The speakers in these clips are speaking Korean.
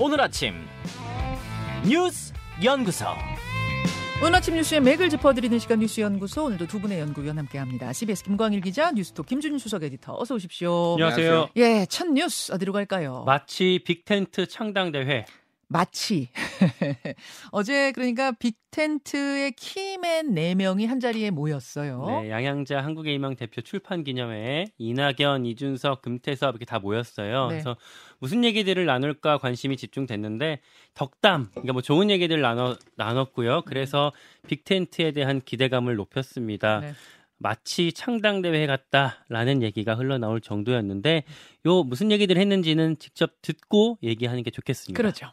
오늘 아침 뉴스 연구소. 오늘 아침 뉴스의 맥을 짚어드리는 시간 뉴스 연구소 오늘도 두 분의 연구위원 함께합니다. CBS 김광일 기자, 뉴스톱 김준일 수석 에디터 어서 오십시오. 안녕하세요. 예, 첫 뉴스 어디로 갈까요? 마치 빅텐트 창당 대회 마치 어제 그러니까 빅텐트의 키맨 4명이 한 자리에 모였어요. 네, 양향자 한국의 희망 대표 출판 기념회에 이낙연, 이준석, 금태섭 이렇게 다 모였어요. 네. 그래서 무슨 얘기들을 나눌까 관심이 집중됐는데 덕담, 그러니까 뭐 좋은 얘기들 나눠 나눴고요. 그래서 빅텐트에 대한 기대감을 높였습니다. 네. 마치 창당 대회 같다라는 얘기가 흘러나올 정도였는데 요 무슨 얘기들 했는지는 직접 듣고 얘기하는 게 좋겠습니다. 그렇죠.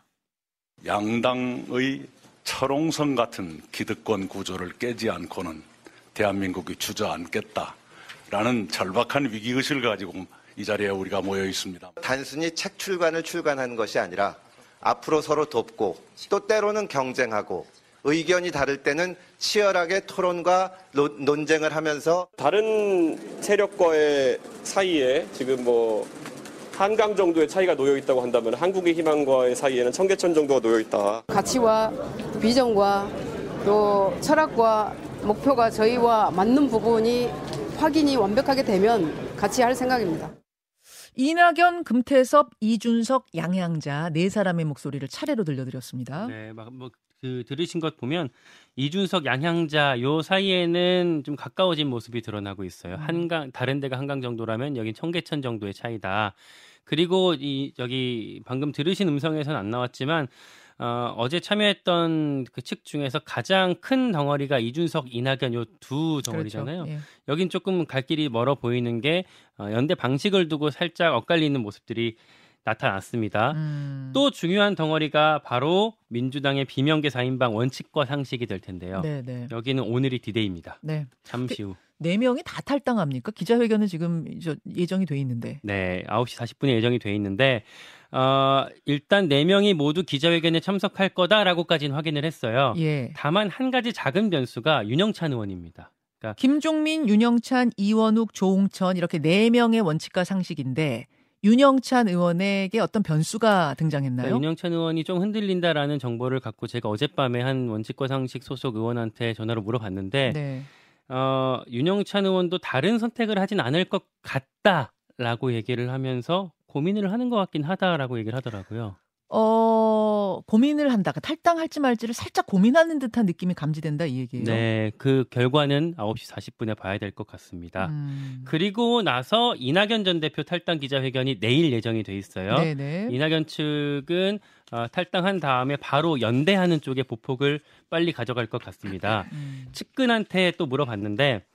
양당의 철옹성 같은 기득권 구조를 깨지 않고는 대한민국이 주저앉겠다라는 절박한 위기의식을 가지고 이 자리에 우리가 모여 있습니다. 단순히 책 출간을 출간하는 것이 아니라 앞으로 서로 돕고 또 때로는 경쟁하고 의견이 다를 때는 치열하게 토론과 논- 논쟁을 하면서 다른 세력과의 사이에 지금 뭐 한강 정도의 차이가 놓여 있다고 한다면 한국의 희망과의 사이에는 청계천 정도가 놓여 있다. 가치와 비전과 또 철학과 목표가 저희와 맞는 부분이 확인이 완벽하게 되면 같이 할 생각입니다. 이낙연, 금태섭, 이준석, 양양자 네 사람의 목소리를 차례로 들려드렸습니다. 네, 막 뭐 그 들으신 것 보면 이준석, 양향자 요 사이에는 좀 가까워진 모습이 드러나고 있어요. 한강 다른 데가 한강 정도라면 여긴 청계천 정도의 차이다. 그리고 이 여기 방금 들으신 음성에서는 안 나왔지만 어, 어제 참여했던 그 측 중에서 가장 큰 덩어리가 이준석, 이낙연 요 두 덩어리잖아요. 그렇죠. 예. 여긴 조금 갈 길이 멀어 보이는 게 어, 연대 방식을 두고 살짝 엇갈리는 모습들이 나타났습니다. 음. 또 중요한 덩어리가 바로 민주당의 비명계 4인방 원칙과 상식이 될 텐데요. 네, 네. 여기는 오늘이 디데이입니다. 네. 잠시 후. 네 명이 다 탈당합니까? 기자회견은 지금 저 예정이 돼 있는데. 네, 9시 40분에 예정이 돼 있는데 어, 일단 네 명이 모두 기자회견에 참석할 거다라고까지는 확인을 했어요. 예. 다만 한 가지 작은 변수가 윤영찬 의원입니다. 그러니까 김종민, 윤영찬, 이원욱, 조홍천 이렇게 네 명의 원칙과 상식인데 윤영찬 의원에게 어떤 변수가 등장했나요? 그러니까 윤영찬 의원이 좀 흔들린다라는 정보를 갖고 제가 어젯밤에 한 원칙과 상식 소속 의원한테 전화로 물어봤는데 네. 어, 윤영찬 의원도 다른 선택을 하진 않을 것 같다라고 얘기를 하면서 고민을 하는 것 같긴 하다라고 얘기를 하더라고요. 어, 고민을 한다. 탈당할지 말지를 살짝 고민하는 듯한 느낌이 감지된다 이 얘기예요. 네, 그 결과는 9시 40분에 봐야 될 것 같습니다. 음. 그리고 나서 이낙연 전 대표 탈당 기자회견이 내일 예정이 돼 있어요. 네네. 이낙연 측은 어, 탈당한 다음에 바로 연대하는 쪽에 보폭을 빨리 가져갈 것 같습니다. 음. 측근한테 또 물어봤는데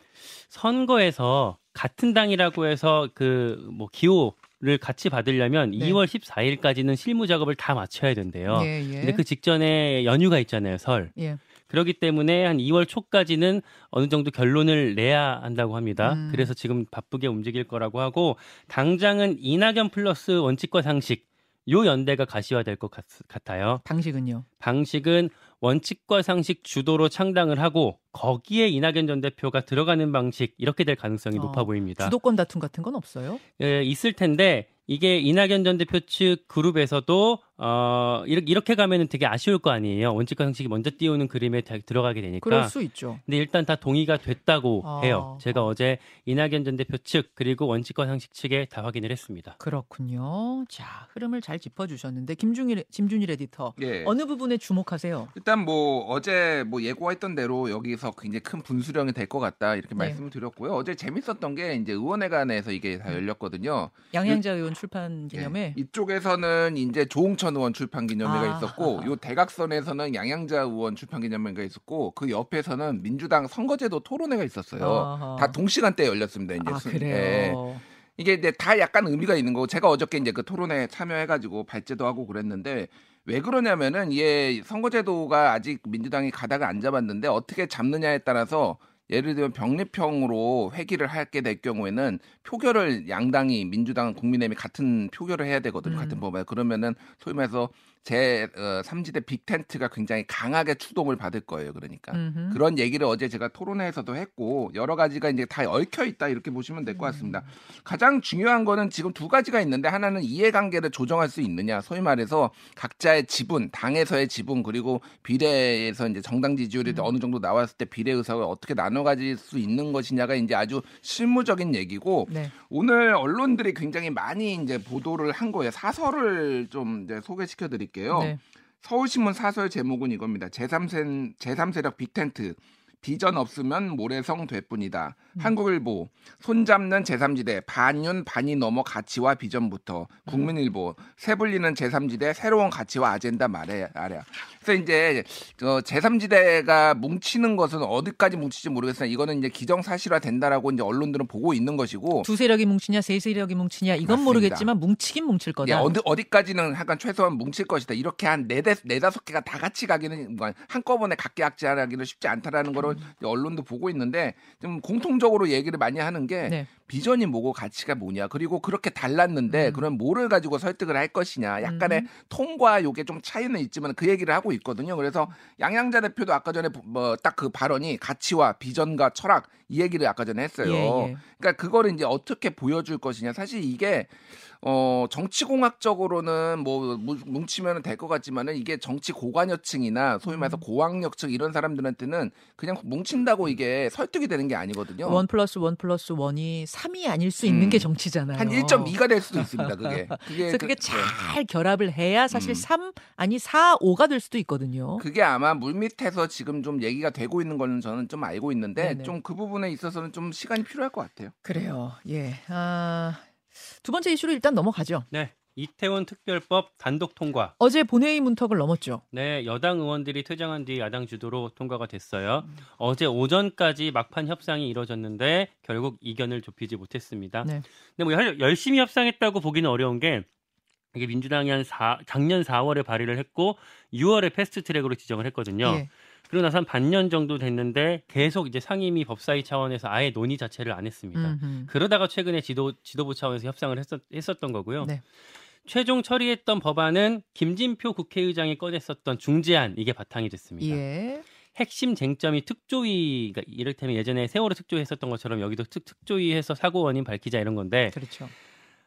선거에서 같은 당이라고 해서 그 뭐 기호 를 같이 받으려면 네. 2월 14일까지는 실무 작업을 다 마쳐야 된대요. 예, 예. 근데 그 직전에 연휴가 있잖아요, 설. 예. 그렇기 때문에 한 2월 초까지는 어느 정도 결론을 내야 한다고 합니다. 음. 그래서 지금 바쁘게 움직일 거라고 하고 당장은 이낙연 플러스 원칙과 상식 요 연대가 가시화될 것 같, 같아요. 방식은요. 방식은 원칙과 상식 주도로 창당을 하고 거기에 이낙연 전 대표가 들어가는 방식 이렇게 될 가능성이 어, 높아 보입니다. 주도권 다툼 같은 건 없어요? 예, 있을 텐데 이게 이낙연 전 대표 측 그룹에서도 어 이렇게, 이렇게 가면은 되게 아쉬울 거 아니에요. 원칙과 상식이 먼저 띄우는 그림에 다 들어가게 되니까. 그럴 수 있죠. 근데 일단 다 동의가 됐다고 아. 해요. 제가 어 제 이낙연 전 대표 측 그리고 원칙과 상식 측에 다 확인을 했습니다. 그렇군요. 자, 흐름을 잘 짚어 주셨는데 김중일, 김준일 에디터 예. 어느 부분에 주목하세요? 일단 뭐 어제 뭐 예고했던 대로 여기서 굉장히 큰 분수령이 될 것 같다 이렇게 네. 말씀을 드렸고요. 어제 재밌었던 게 이제 의원회관에서 이게 다 열렸거든요. 양양자 의원 출판 기념회. 예. 이쪽에서는 이제 조홍천 의원 출판 기념회가 아. 있었고 요 대각선에서는 양양자 의원 출판 기념회가 있었고 그 옆에서는 민주당 선거제도 토론회가 있었어요. 아하. 다 동시간대에 열렸습니다. 이제 아 순- 그래요. 예. 이게 이제 다 약간 의미가 있는 거고 제가 어저께 이제 그 토론회 참여해가지고 발제도 하고 그랬는데 왜 그러냐면은 이게 선거제도가 아직 민주당이 가닥을 안 잡았는데 어떻게 잡느냐에 따라서 예를 들면 병립형으로 회기를 하게 될 경우에는 표결을 양당이 민주당 국민의힘이 같은 표결을 해야 되거든요. 음. 같은 법에 그러면은 소위 말해서 제 어, 3지대 빅텐트가 굉장히 강하게 추동을 받을 거예요. 그러니까 음흠. 그런 얘기를 어제 제가 토론회에서도 했고 여러 가지가 이제 다 얽혀 있다 이렇게 보시면 될 것 같습니다. 가장 중요한 거는 지금 두 가지가 있는데 하나는 이해관계를 조정할 수 있느냐, 소위 말해서 각자의 지분, 당에서의 지분 그리고 비례에서 이제 정당 지지율이 어느 정도 나왔을 때 비례 의석을 어떻게 나눠 가질 수 있는 것이냐가 이제 아주 실무적인 얘기고 네. 오늘 언론들이 굉장히 많이 이제 보도를 한 거예요. 사설을 좀 이제 소개시켜 드릴게요. 네. 서울신문 사설 제목은 이겁니다. 제3세, 제3세력 빅텐트. 비전 없으면 모래성 될 뿐이다. 음. 한국일보 손잡는 제3지대 반윤 반이 넘어 가치와 비전부터 국민일보 새 불리는 제3지대 새로운 가치와 아젠다 말해 아랴. 그래서 이제 어, 제3지대가 뭉치는 것은 어디까지 뭉칠지 모르겠으나 이거는 이제 기정사실화 된다라고 이제 언론들은 보고 있는 것이고 두 세력이 뭉치냐 세 세력이 뭉치냐 이건 맞습니다. 모르겠지만 뭉치긴 뭉칠 예, 거다. 어디 어디까지는 약간 최소한 뭉칠 것이다. 이렇게 한 네대 네다섯 개가 다 같이 가기는 뭐 한꺼번에 각계각지하기는 쉽지 않다라는 거를 언론도 보고 있는데 좀 공통적으로 얘기를 많이 하는 게 네. 비전이 뭐고 가치가 뭐냐. 그리고 그렇게 달랐는데 음. 그럼 뭐를 가지고 설득을 할 것이냐. 약간의 톤과 요게 좀 차이는 있지만 그 얘기를 하고 있거든요. 그래서 양양자 대표도 아까 전에 뭐 딱 그 발언이 가치와 비전과 철학 이 얘기를 아까 전에 했어요. 예, 예. 그러니까 그거를 이제 어떻게 보여줄 것이냐. 사실 이게 어 정치공학적으로는 뭐 무- 뭉치면 될 것 같지만은 이게 정치 고관여층이나 소위 말해서 음. 고학력층 이런 사람들한테는 그냥 뭉친다고 이게 설득이 되는 게 아니거든요. 원 플러스 원 플러스 원이 3이 아닐 수 있는 음. 게 정치잖아요. 한 1.2가 될 수도 있습니다. 그게. 그게 그래서 그게 그- 잘 결합을 해야 사실 음. 3 아니 4, 5가 될 수도 있거든요. 그게 아마 물밑에서 지금 좀 얘기가 되고 있는 거는 저는 좀 알고 있는데. 좀 그 부분에 있어서는 좀 시간이 필요할 것 같아요. 그래요. 예. 아, 두 번째 이슈로 일단 넘어가죠. 네. 이태원 특별법 단독 통과. 어제 본회의 문턱을 넘었죠. 네, 여당 의원들이 퇴장한 뒤 야당 주도로 통과가 됐어요. 음. 어제 오전까지 막판 협상이 이뤄졌는데 결국 이견을 좁히지 못했습니다. 네. 근데 뭐 열- 열심히 협상했다고 보기는 어려운 게 이게 민주당이 한 4, 작년 4월에 발의를 했고 6월에 패스트 트랙으로 지정을 했거든요. 예. 그러고 나서 한 반년 정도 됐는데 계속 이제 상임위 법사위 차원에서 아예 논의 자체를 안 했습니다. 음흠. 그러다가 최근에 지도 지도부 차원에서 협상을 했었, 했었 던 거고요. 네. 최종 처리했던 법안은 김진표 국회의장이 꺼냈었던 중재안 이게 바탕이 됐습니다. 예. 핵심 쟁점이 특조위, 그러니까 이를테면 예전에 세월호 특조위 했었던 것처럼 여기도 특, 특조위해서 사고 원인 밝히자 이런 건데 그렇죠.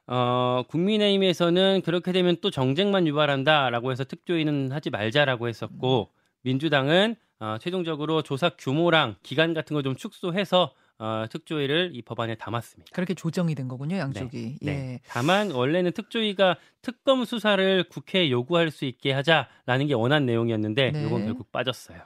어, 국민의힘에서는 그렇게 되면 또 정쟁만 유발한다라고 해서 특조위는 하지 말자라고 했었고 민주당은 어, 최종적으로 조사 규모랑 기간 같은 걸 좀 축소해서 어, 특조위를 이 법안에 담았습니다. 그렇게 조정이 된 거군요, 양쪽이. 예. 네. 다만 원래는 특조위가 특검 수사를 국회에 요구할 수 있게 하자라는 게 원한 내용이었는데 네. 이건 결국 빠졌어요.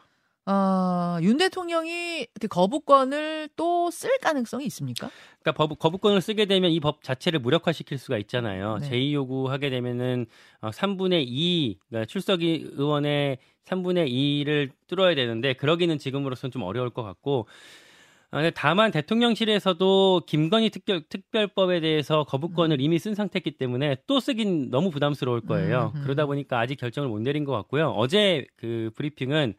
아, 윤 대통령이 그 거부권을 또 쓸 가능성이 있습니까? 그러니까 법, 거부권을 쓰게 되면 이 법 자체를 무력화시킬 수가 있잖아요. 네. 제2 요구하게 되면은 어, 3분의 2, 그러니까 출석이 의원의 3분의 2를 뚫어야 되는데 그러기는 지금으로서는 좀 어려울 것 같고 아, 근데 다만 대통령실에서도 김건희 특별, 특별법에 대해서 거부권을 이미 쓴 상태이기 때문에 또 쓰긴 너무 부담스러울 거예요. 음, 음. 그러다 보니까 아직 결정을 못 내린 것 같고요. 어제 그 브리핑은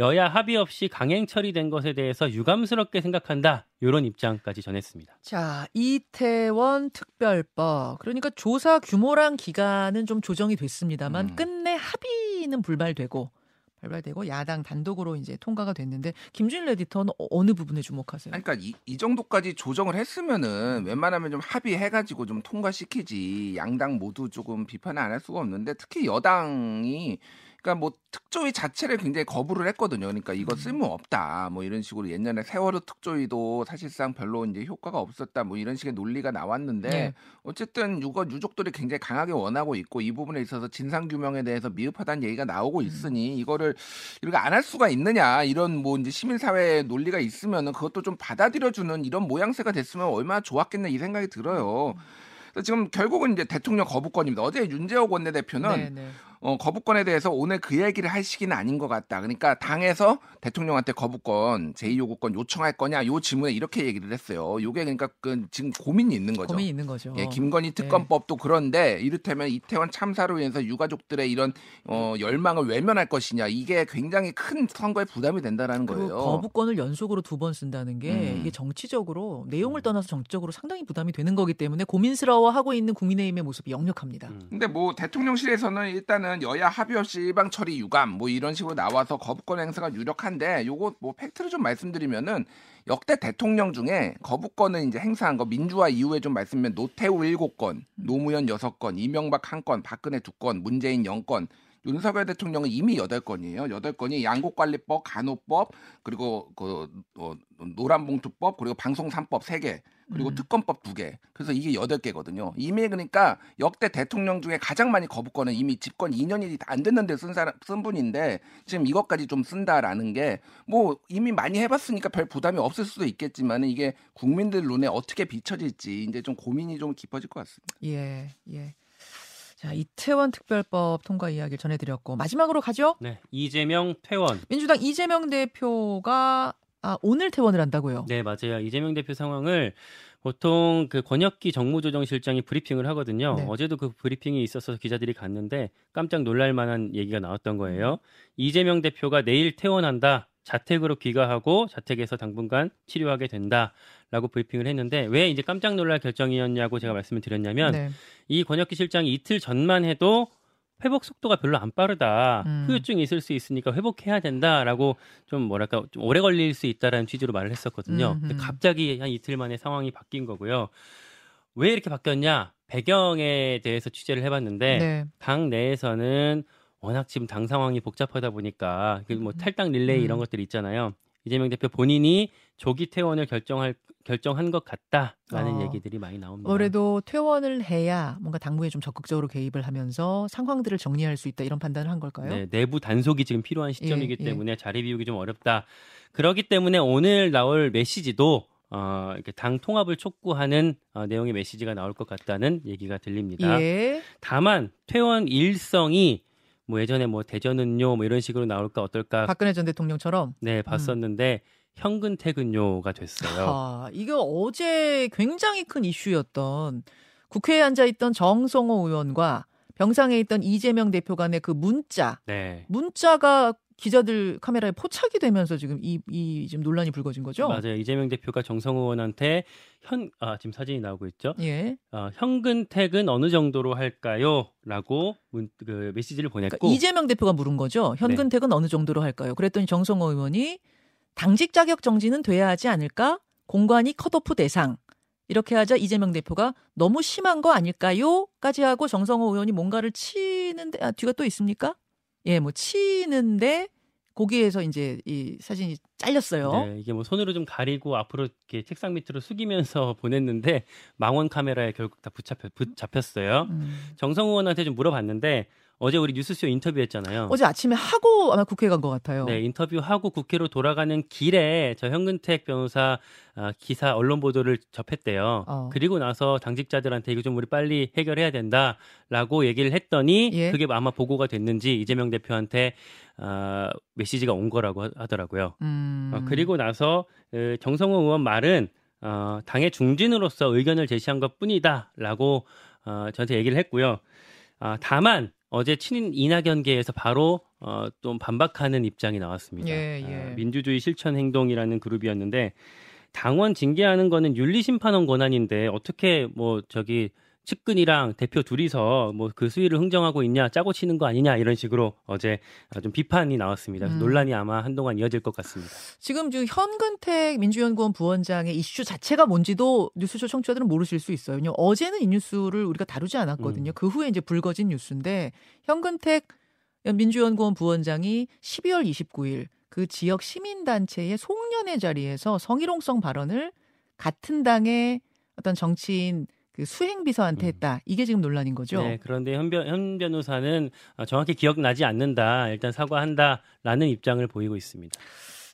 여야 합의 없이 강행 처리된 것에 대해서 유감스럽게 생각한다. 이런 입장까지 전했습니다. 자, 이태원 특별법. 그러니까 조사 규모랑 기간은 좀 조정이 됐습니다만 음. 끝내 합의는 불발되고 발발되고 야당 단독으로 이제 통과가 됐는데 김준일 에디터는 어- 어느 부분에 주목하세요? 그러니까 이, 이 정도까지 조정을 했으면은 웬만하면 좀 합의해가지고 좀 통과시키지 양당 모두 조금 비판을 안 할 수가 없는데 특히 여당이 그러니까 뭐 특조위 자체를 굉장히 거부를 했거든요. 그러니까 이거 쓸모 없다. 뭐 이런 식으로 옛날에 세월호 특조위도 사실상 별로 이제 효과가 없었다. 뭐 이런 식의 논리가 나왔는데 네. 어쨌든 유거 유족들이 굉장히 강하게 원하고 있고 이 부분에 있어서 진상 규명에 대해서 미흡하다는 얘기가 나오고 있으니 이거를 이렇게 안 할 수가 있느냐 이런 뭐 이제 시민 사회 논리가 있으면은 그것도 좀 받아들여 주는 이런 모양새가 됐으면 얼마나 좋았겠냐 이 생각이 들어요. 그래서 지금 결국은 이제 대통령 거부권입니다. 어제 윤재옥 원내대표는 네, 네. 어, 거부권에 대해서 오늘 그 얘기를 할 시기는 아닌 것 같다. 그러니까 당에서 대통령한테 거부권, 제2요구권 요청할 거냐 요 질문에 이렇게 얘기를 했어요. 요게 그러니까 그 지금 고민이 있는 거죠. 고민이 있는 거죠. 예, 김건희 네. 특검법도 그런데 이를테면 이태원 참사로 인해서 유가족들의 이런 어, 열망을 외면할 것이냐 이게 굉장히 큰 선거에 부담이 된다라는 그리고 거예요. 거부권을 연속으로 두 번 쓴다는 게 음. 이게 정치적으로 내용을 떠나서 정치적으로 상당히 부담이 되는 거기 때문에 고민스러워하고 있는 국민의힘의 모습이 역력합니다. 음. 근데 뭐 대통령실에서는 일단은 일단은 여야 합의 없이 일방 처리 유감 뭐 이런 식으로 나와서 거부권 행사가 유력한데 요거 뭐 팩트를 좀 말씀드리면은 역대 대통령 중에 거부권을 이제 행사한 거 민주화 이후에 좀 말씀드리면 노태우 7건, 노무현 6건, 이명박 1건, 박근혜 2건, 문재인 0건, 윤석열 대통령은 이미 8건이에요. 8건이 양국관리법, 간호법, 그리고 그 어, 노란봉투법, 그리고 방송 3법 3개. 그리고 음. 특검법 2개. 그래서 이게 8개거든요. 이미 그러니까 역대 대통령 중에 가장 많이 거부권은 이미 집권 2년이 안 됐는데 쓴 사람 쓴 분인데 지금 이것까지 좀 쓴다라는 게 뭐 이미 많이 해봤으니까 별 부담이 없을 수도 있겠지만 이게 국민들 눈에 어떻게 비춰질지 이제 좀 고민이 좀 깊어질 것 같습니다. 예, 예. 자, 이태원 특별법 통과 이야기를 전해드렸고 마지막으로 가죠. 네, 이재명 퇴원. 민주당 이재명 대표가 아, 오늘 퇴원을 한다고요. 네, 맞아요. 이재명 대표 상황을 보통 그 권혁기 정무조정실장이 브리핑을 하거든요. 네. 어제도 그 브리핑이 있어서 기자들이 갔는데 깜짝 놀랄 만한 얘기가 나왔던 거예요. 이재명 대표가 내일 퇴원한다. 자택으로 귀가하고 자택에서 당분간 치료하게 된다라고 브리핑을 했는데 왜 이제 깜짝 놀랄 결정이었냐고 제가 말씀을 드렸냐면 네. 이 권혁기 실장이 이틀 전만 해도 회복 속도가 별로 안 빠르다. 음. 후유증이 있을 수 있으니까 회복해야 된다라고 좀 뭐랄까 좀 오래 걸릴 수 있다라는 취지로 말을 했었거든요. 근데 음흠. 갑자기 한 이틀 만에 상황이 바뀐 거고요. 왜 이렇게 바뀌었냐? 배경에 대해서 취재를 해봤는데 네. 당 내에서는 워낙 지금 당 상황이 복잡하다 보니까 그뭐 탈당 릴레이 이런 음. 것들 있잖아요. 이재명 대표 본인이 조기 퇴원을 결정할 결정한 것 같다라는 어. 얘기들이 많이 나옵니다. 올해도 퇴원을 해야 뭔가 당무에 좀 적극적으로 개입을 하면서 상황들을 정리할 수 있다 이런 판단을 한 걸까요? 네, 내부 단속이 지금 필요한 시점이기 예, 예. 때문에 자리 비우기 좀 어렵다. 그렇기 때문에 오늘 나올 메시지도 어, 이렇게 당 통합을 촉구하는 어, 내용의 메시지가 나올 것 같다는 얘기가 들립니다. 예. 다만 퇴원 일성이 뭐 예전에 뭐 대전은요 뭐 이런 식으로 나올까 어떨까 박근혜 전 대통령처럼 네 봤었는데 현근 퇴근요가 됐어요. 아, 이게 어제 굉장히 큰 이슈였던 국회에 앉아 있던 정성호 의원과 병상에 있던 이재명 대표 간의 그 문자, 네. 문자가 기자들 카메라에 포착이 되면서 지금 이, 이 지금 논란이 불거진 거죠? 맞아요. 이재명 대표가 정성호 의원한테 현, 아, 지금 사진이 나오고 있죠. 예. 어, 현근 퇴근 어느 정도로 할까요? 라고 문, 그 메시지를 보냈고. 그러니까 이재명 대표가 물은 거죠. 현금 네. 어느 정도로 할까요? 그랬더니 정성호 의원이 당직 자격 정지는 돼야 하지 않을까? 공관이 컷오프 대상. 이렇게 하자 이재명 대표가 너무 심한 거 아닐까요?까지 하고 정성호 의원이 뭔가를 치는데 아 뒤가 또 있습니까? 예, 뭐 치는데 거기에서 이제 이 사진이 잘렸어요. 네, 이게 뭐 손으로 좀 가리고 앞으로 이렇게 책상 밑으로 숙이면서 보냈는데 망원 카메라에 결국 다 붙잡혔, 붙잡혔어요. 음. 정성호 의원한테 좀 물어봤는데 어제 우리 뉴스쇼 인터뷰했잖아요. 어제 아침에 하고 아마 국회에 간것 같아요. 네, 인터뷰하고 국회로 돌아가는 길에 저 현근택 변호사 아, 기사 언론 보도를 접했대요. 어. 그리고 나서 당직자들한테 이거 좀 우리 빨리 해결해야 된다라고 얘기를 했더니 예. 그게 아마 보고가 됐는지 이재명 대표한테 아, 메시지가 온 거라고 하- 하더라고요. 음. 어, 그리고 나서 에, 정성호 의원 말은 어, 당의 중진으로서 의견을 제시한 것 뿐이다라고 어, 저한테 얘기를 했고요. 아, 다만 어제 친인 이낙연계에서 바로 어, 좀 반박하는 입장이 나왔습니다. 예, 예. 아, 민주주의 실천 행동이라는 그룹이었는데 당원 징계하는 거는 윤리심판원 권한인데 어떻게 뭐 저기 측근이랑 대표 둘이서 뭐 그 수위를 흥정하고 있냐 짜고 치는 거 아니냐 이런 식으로 어제 아, 좀 비판이 나왔습니다. 음. 논란이 아마 한동안 이어질 것 같습니다. 지금 저 현근택 민주연구원 부원장의 이슈 자체가 뭔지도 뉴스쇼 청취자들은 모르실 수 있어요. 왜냐면 어제는 이 뉴스를 우리가 다루지 음. 않았거든요. 그 후에 이제 불거진 뉴스인데 현근택 민주연구원 부원장이 12월 29일 그 지역 시민단체의 송년회 자리에서 성희롱성 발언을 같은 당의 어떤 정치인 그 수행 비서한테 음. 했다. 이게 지금 논란인 거죠. 네, 그런데 현, 변, 현 변호사는 어, 정확히 기억나지 않는다. 일단 사과한다라는 입장을 보이고 있습니다.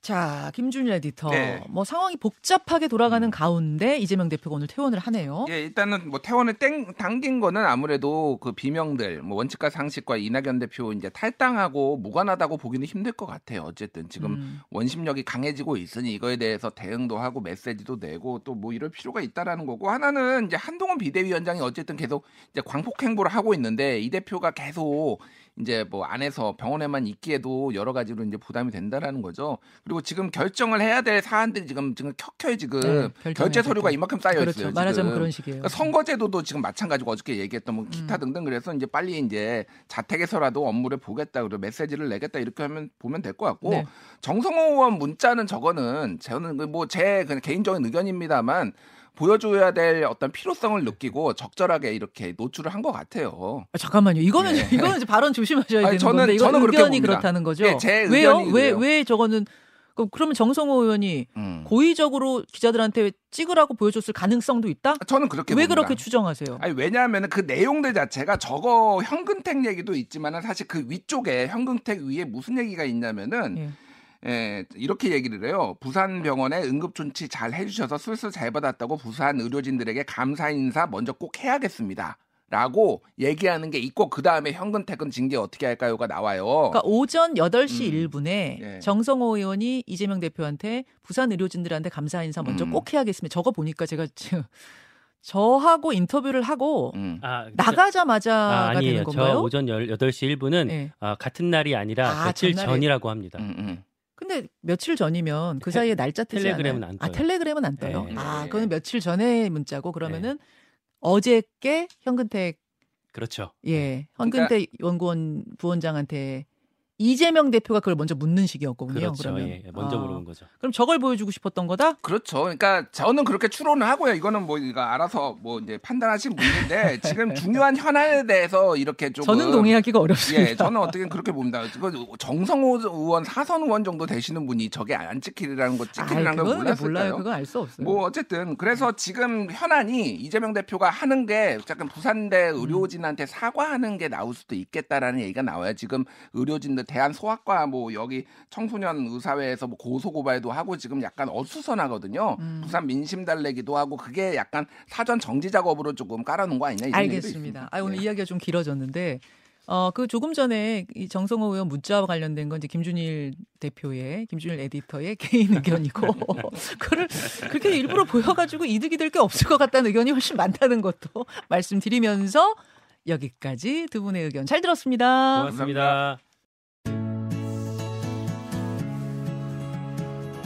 자, 김준일 에디터. 네. 뭐 상황이 복잡하게 돌아가는 음. 가운데 이재명 대표가 오늘 퇴원을 하네요. 예, 일단은 뭐 퇴원을 땡 당긴 거는 아무래도 그 비명들, 뭐 원칙과 상식과 이낙연 대표 이제 탈당하고 무관하다고 보기는 힘들 것 같아요. 어쨌든 지금 음. 원심력이 강해지고 있으니 이거에 대해서 대응도 하고 메시지도 내고 또 뭐 이럴 필요가 있다라는 거고 하나는 이제 한동훈 비대위원장이 어쨌든 계속 이제 광폭 행보를 하고 있는데 이 대표가 계속 이제 뭐 안에서 병원에만 있기에도 여러 가지로 이제 부담이 된다라는 거죠. 그리고 지금 결정을 해야 될 사안들이 지금 지금 켜켜이 지금 네, 결제 서류가 될 이만큼 쌓여 그렇죠. 있어요. 말하자면 지금. 그런 식이에요. 그러니까 선거제도도 지금 마찬가지고 어저께 얘기했던 뭐 음. 기타 등등 그래서 이제 빨리 이제 자택에서라도 업무를 보겠다 그리고 메시지를 내겠다 이렇게 하면 보면 될 것 같고 네. 정성호 의원 문자는 저거는 저는 뭐 제 개인적인 의견입니다만 보여줘야 될 어떤 필요성을 느끼고 적절하게 이렇게 노출을 한 것 같아요. 아, 잠깐만요. 이거는 네. 이거는 이제 발언 조심하셔야 아니, 되는 저는- 건데 이거 저는 그렇게 의견이. 그렇다는 거죠. 예, 제 왜요? 왜. 왜 저거는 그- 그러면 정성호 의원이 음. 고의적으로 기자들한테 찍으라고 보여줬을 가능성도 있다? 저는 그렇게 왜 봅니다. 그렇게 추정하세요? 아니 왜냐하면 그 내용들 자체가 저거 현근택 얘기도 있지만은 사실 그 위쪽에 현근택 위에 무슨 얘기가 있냐면은 예. 예, 이렇게 얘기를 해요. 부산 병원에 응급 조치 잘 해주셔서 술술 잘 받았다고 부산 의료진들에게 감사 인사 먼저 꼭 해야겠습니다. 라고 얘기하는 게 있고 그 다음에 현근택은 징계 어떻게 할까요가 나와요. 그러니까 오전 8시 음. 1분에 예. 정성호 의원이 이재명 대표한테 부산 의료진들한테 감사 인사 먼저 음. 꼭 해야겠습니다. 저거 보니까 제가 지금 저하고 인터뷰를 하고 음. 아, 나가자마자가 아, 되는 아니에요. 건가요? 저 오전 8시 1분은 예. 아, 같은 날이 아니라 아, 며칠 전날에- 전이라고 합니다. 음, 음. 근데 며칠 전이면 그 테- 사이에 날짜 뜨지 텔레그램은 않아요? 안아 떠요. 텔레그램은 안 떠요. 네. 아 네. 그거는 며칠 전에 문자고 그러면은 어제께 현근택 그렇죠. 예 현근택 연구원 부원장한테 이재명 대표가 그걸 먼저 묻는 식이었거든요. 그렇죠. 그러면 예, 먼저 아, 물어본 거죠. 그럼 저걸 보여주고 싶었던 거다? 그렇죠. 그러니까 저는 그렇게 추론을 하고요. 이거는 뭐 이거 알아서 뭐 이제 판단하신 문제인데 지금 중요한 현안에 대해서 이렇게 조금 저는 동의하기가 어렵습니다. 예, 저는 어떻게 그렇게 봅니다. 그 정성호 의원 사선 의원 정도 되시는 분이 저게 안 찍히리라는 거 찍히리라는 걸 몰랐을까요? 몰라요. 그건 알 수 없어요. 뭐 어쨌든 그래서 지금 현안이 이재명 대표가 하는 게 약간 부산대 음. 의료진한테 사과하는 게 나올 수도 있겠다라는 얘기가 나와요. 지금 의료진들 대한 소아과 뭐 여기 청소년 의사회에서 뭐 고소 고발도 하고 지금 약간 어수선하거든요. 음. 부산 민심 달래기도 하고 그게 약간 사전 정지 작업으로 조금 깔아놓은 거 아니냐 이런 얘기도 알겠습니다. 있습니다. 아, 오늘 예. 이야기가 좀 길어졌는데 어, 그 조금 전에 이 정성호 의원 문자와 관련된 건 이제 김준일 대표의 김준일 에디터의 개인 의견이고 그를 그렇게 일부러 보여가지고 이득이 될 게 없을 것 같다는 의견이 훨씬 많다는 것도 말씀드리면서 여기까지 두 분의 의견 잘 들었습니다. 고맙습니다.